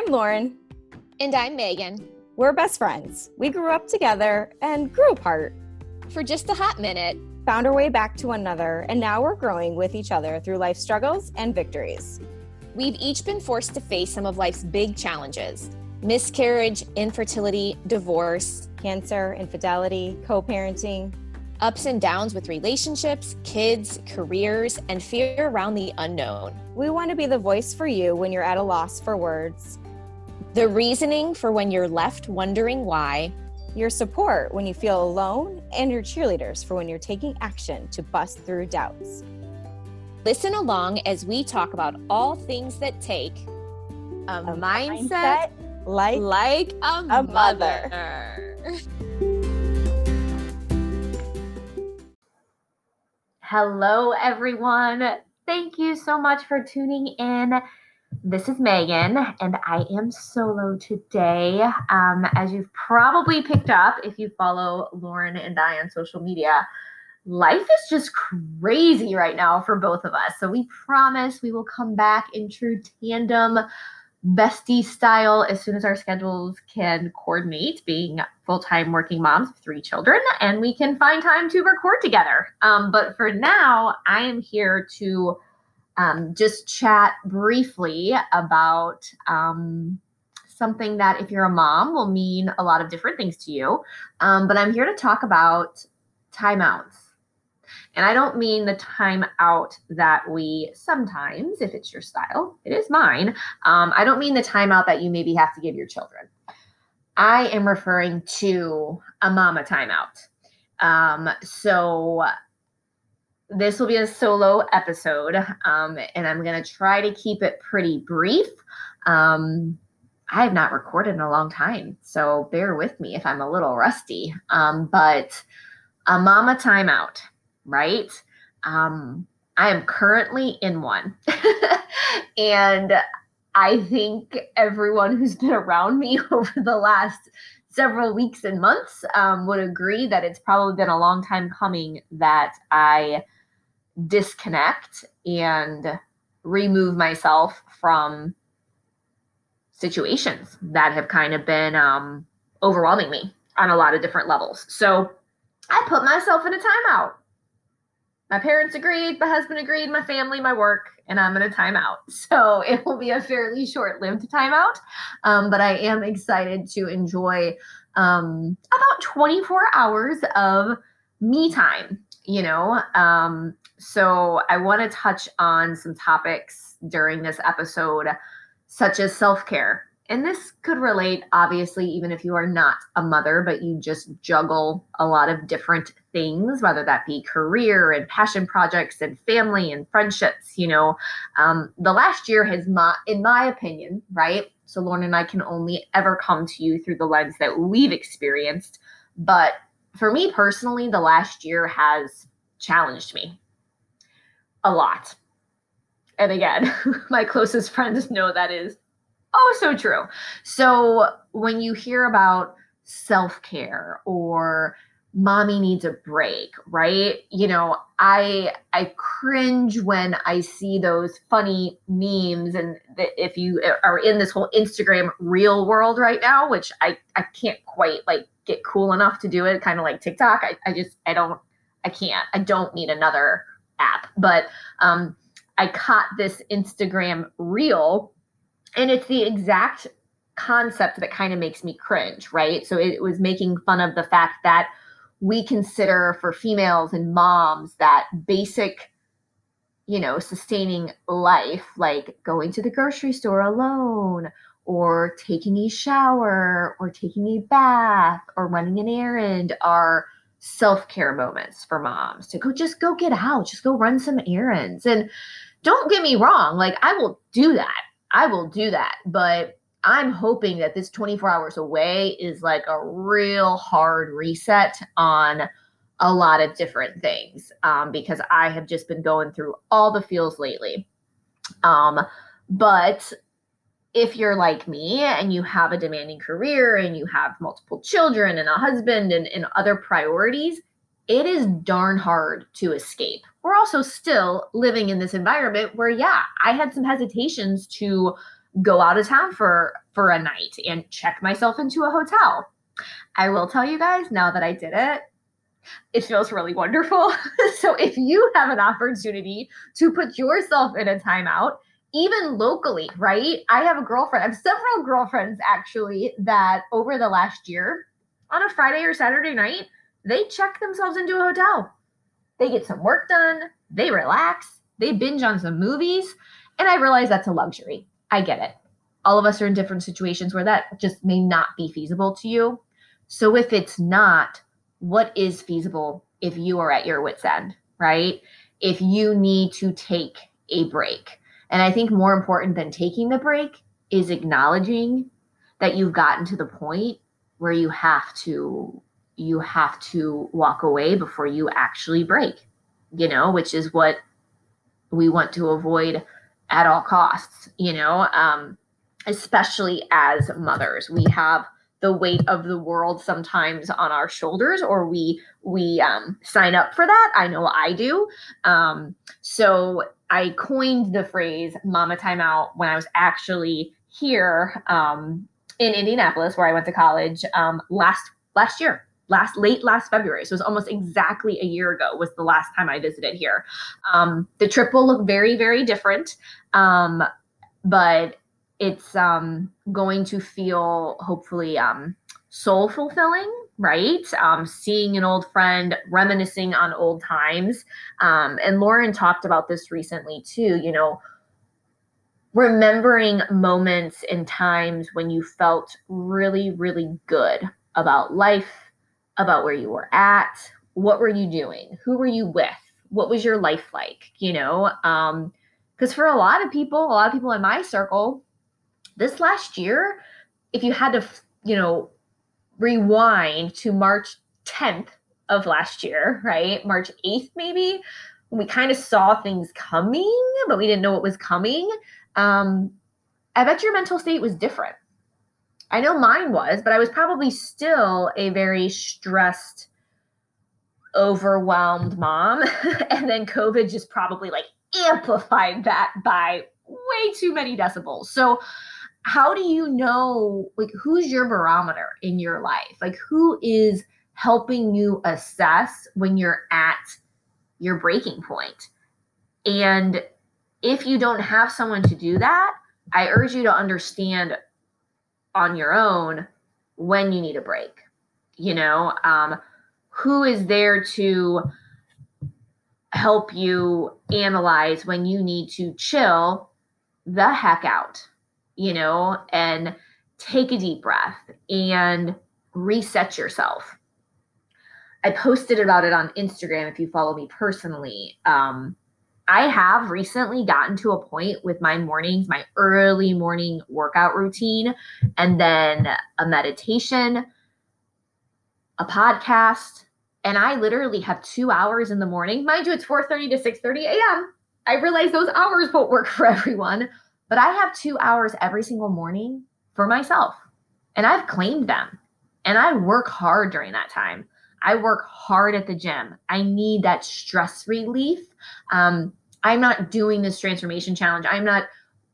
I'm Lauren. And I'm Megan. We're best friends. We grew up together and grew apart. For just a hot minute, found our way back to one another, and now we're growing with each other through life struggles and victories. We've each been forced to face some of life's big challenges miscarriage, infertility, divorce, cancer, infidelity, co parenting, ups and downs with relationships, kids, careers, and fear around the unknown. We want to be the voice for you when you're at a loss for words, the reasoning for when you're left wondering why, your support when you feel alone, and your cheerleaders for when you're taking action to bust through doubts. Listen along as we talk about all things that take a, a mindset, mindset, like, like a, a mother. mother. Hello, everyone. Thank you so much for tuning in. This is Megan, and I am solo today. Um, as you've probably picked up if you follow Lauren and I on social media, life is just crazy right now for both of us. So we promise we will come back in true tandem, bestie style, as soon as our schedules can coordinate, being full time working moms of three children, and we can find time to record together. Um, but for now, I am here to um, just chat briefly about. Um, something that if you're a mom will mean a lot of different things to you um, but i'm here to talk about timeouts and I don't mean the time out that we sometimes, if it's your style, it is mine. Um, I don't mean the time out that you maybe have to give your children. I am referring to a mama timeout. Um, so this will be a solo episode, um, and I'm going to try to keep it pretty brief. Um, I have not recorded in a long time, so bear with me if I'm a little rusty. Um, but a mama timeout right? Um, I am currently in one. and I think everyone who's been around me over the last several weeks and months um, would agree that it's probably been a long time coming that I disconnect and remove myself from situations that have kind of been um, overwhelming me on a lot of different levels. So I put myself in a timeout my parents agreed, my husband agreed, my family, my work, and I'm going to timeout. So it will be a fairly short lived timeout. Um, but I am excited to enjoy um, about 24 hours of me time, you know. Um, so I want to touch on some topics during this episode, such as self care and this could relate obviously even if you are not a mother but you just juggle a lot of different things whether that be career and passion projects and family and friendships you know um, the last year has my in my opinion right so lauren and i can only ever come to you through the lens that we've experienced but for me personally the last year has challenged me a lot and again my closest friends know that is Oh, so true. So when you hear about self care or mommy needs a break right? You know i i cringe when i see those funny memes and if you are in this whole instagram reel world right now which i i can't quite like get cool enough to do it kind of like tiktok. I, I just i don't i can't i don't need another app. But um i caught this instagram reel and it's the exact concept that kind of makes me cringe, right? So it was making fun of the fact that we consider for females and moms that basic, you know, sustaining life, like going to the grocery store alone or taking a shower or taking a bath or running an errand are self-care moments for moms to go just go get out, just go run some errands. And don't get me wrong, like I will do that I will do that. But I'm hoping that this 24 hours away is like a real hard reset on a lot of different things um, because I have just been going through all the feels lately. Um, but if you're like me and you have a demanding career and you have multiple children and a husband and, and other priorities, it is darn hard to escape. We're also still living in this environment where, yeah, I had some hesitations to go out of town for for a night and check myself into a hotel. I will tell you guys now that I did it, it feels really wonderful. so if you have an opportunity to put yourself in a timeout, even locally, right? I have a girlfriend, I have several girlfriends actually that over the last year on a Friday or Saturday night, they check themselves into a hotel. They get some work done, they relax, they binge on some movies, and I realize that's a luxury. I get it. All of us are in different situations where that just may not be feasible to you. So if it's not, what is feasible if you are at your wits' end, right? If you need to take a break. And I think more important than taking the break is acknowledging that you've gotten to the point where you have to you have to walk away before you actually break you know which is what we want to avoid at all costs you know um especially as mothers. We have the weight of the world sometimes on our shoulders or we we um, sign up for that. I know i do. Um, so i coined the phrase mama timeout when i was actually here um, in indianapolis where i went to college um, last last year last late last february so it was almost exactly a year ago was the last time i visited here um, the trip will look very very different um, but it's um, going to feel hopefully um, soul fulfilling, right? Um, seeing an old friend, reminiscing on old times. Um, and Lauren talked about this recently too, you know, remembering moments and times when you felt really, really good about life, about where you were at, what were you doing, who were you with, what was your life like, you know? Because um, for a lot of people, a lot of people in my circle, this last year, if you had to, you know, rewind to March 10th of last year, right? March 8th, maybe, we kind of saw things coming, but we didn't know what was coming. Um, I bet your mental state was different. I know mine was, but I was probably still a very stressed, overwhelmed mom. and then COVID just probably like amplified that by way too many decibels. So how do you know like who's your barometer in your life like who is helping you assess when you're at your breaking point? and if you don't have someone to do that i urge you to understand on your own when you need a break you know um, who is there to help you analyze when you need to chill the heck out you know, and take a deep breath and reset yourself. I posted about it on Instagram if you follow me personally. Um, I have recently gotten to a point with my mornings, my early morning workout routine, and then a meditation, a podcast, and I literally have two hours in the morning. Mind you, it's 4:30 to 6:30 a.m. I realize those hours won't work for everyone, but I have two hours every single morning for myself, and I've claimed them. And I work hard during that time. I work hard at the gym. I need that stress relief. Um, I'm not doing this transformation challenge. I'm not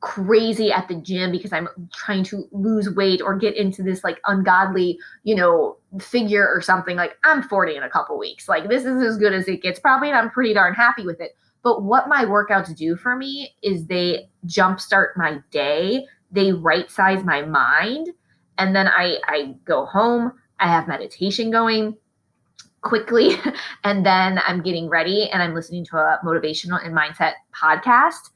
crazy at the gym because I'm trying to lose weight or get into this like ungodly, you know, figure or something. Like I'm 40 in a couple weeks. Like this is as good as it gets probably and I'm pretty darn happy with it. But what my workouts do for me is they jumpstart my day, they right size my mind, and then I, I go home, I have meditation going quickly, and then I'm getting ready and I'm listening to a motivational and mindset podcast.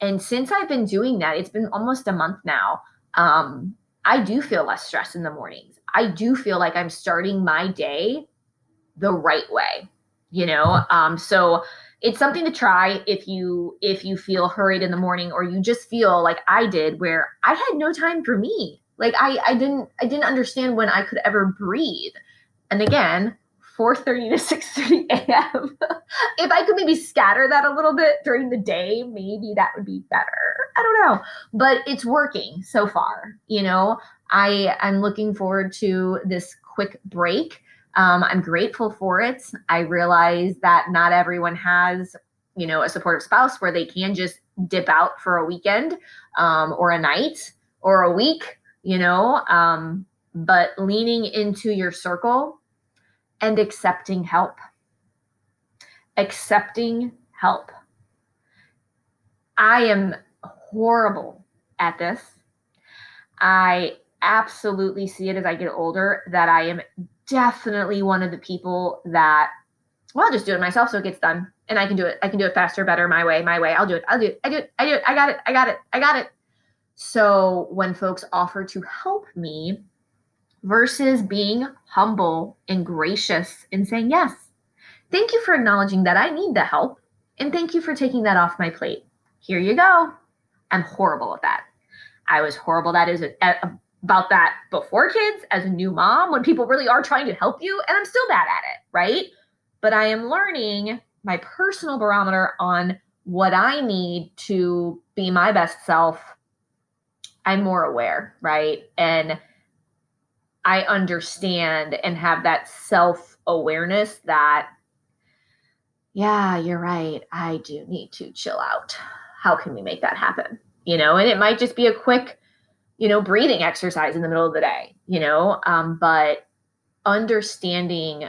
And since I've been doing that, it's been almost a month now. Um, I do feel less stress in the mornings. I do feel like I'm starting my day the right way, you know? Um, so it's something to try if you if you feel hurried in the morning or you just feel like I did where I had no time for me. Like I I didn't I didn't understand when I could ever breathe. And again, 4:30 to 6:30 a.m. if I could maybe scatter that a little bit during the day, maybe that would be better. I don't know, but it's working so far. You know, I I'm looking forward to this quick break um, I'm grateful for it. I realize that not everyone has you know, a supportive spouse where they can just dip out for a weekend um, or a night or a week, you know, um, but leaning into your circle and accepting help. Accepting help. I am horrible at this. I absolutely see it as I get older that I am definitely one of the people that, well, I'll just do it myself so it gets done. And I can do it. I can do it faster, better, my way, my way. I'll do it. I'll do it. I do it. I do it. I got it. I got it. I got it. So when folks offer to help me versus being humble and gracious and saying, yes, thank you for acknowledging that I need the help. And thank you for taking that off my plate. Here you go. I'm horrible at that. I was horrible that is uh, about that before kids as a new mom when people really are trying to help you and I'm still bad at it, right? But I am learning my personal barometer on what I need to be my best self. I'm more aware, right? And I understand and have that self awareness that, yeah, you're right. I do need to chill out. How can we make that happen? You know, and it might just be a quick, you know, breathing exercise in the middle of the day, you know, um, but understanding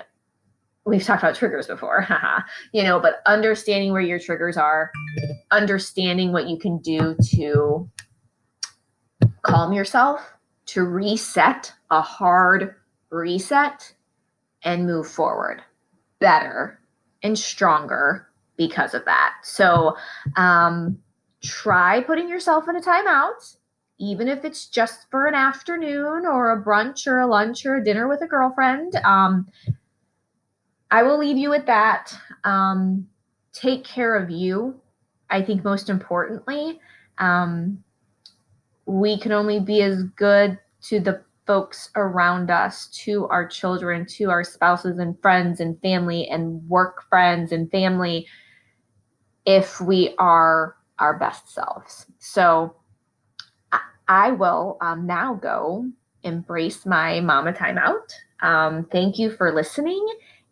we've talked about triggers before, you know, but understanding where your triggers are, understanding what you can do to calm yourself, to reset a hard reset and move forward better and stronger because of that. So, um, try putting yourself in a timeout, even if it's just for an afternoon or a brunch or a lunch or a dinner with a girlfriend. Um, I will leave you with that. Um, take care of you. I think most importantly, um, we can only be as good to the folks around us, to our children, to our spouses and friends and family and work friends and family, if we are our best selves. So I will um, now go embrace my mama timeout. Um, thank you for listening.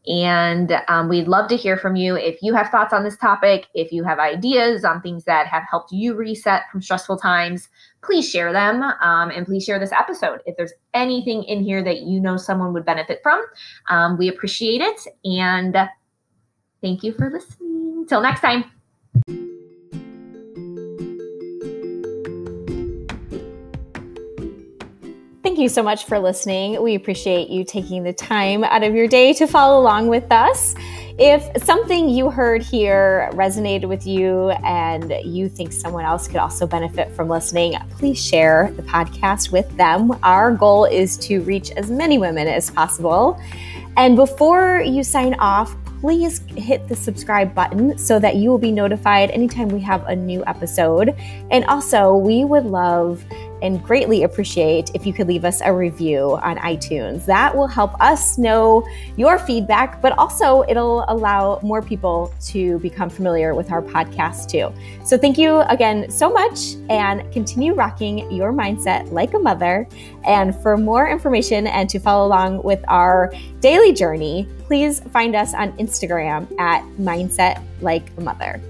And um, we'd love to hear from you. If you have thoughts on this topic, if you have ideas on things that have helped you reset from stressful times, please share them um, and please share this episode. If there's anything in here that you know someone would benefit from, um, we appreciate it. And thank you for listening. Till next time. Thank you so much for listening. We appreciate you taking the time out of your day to follow along with us. If something you heard here resonated with you and you think someone else could also benefit from listening, please share the podcast with them. Our goal is to reach as many women as possible. And before you sign off, please hit the subscribe button so that you will be notified anytime we have a new episode. And also, we would love and greatly appreciate if you could leave us a review on iTunes. That will help us know your feedback, but also it'll allow more people to become familiar with our podcast too. So thank you again so much and continue rocking your mindset like a mother. And for more information and to follow along with our daily journey, please find us on Instagram at Mindset Like a Mother.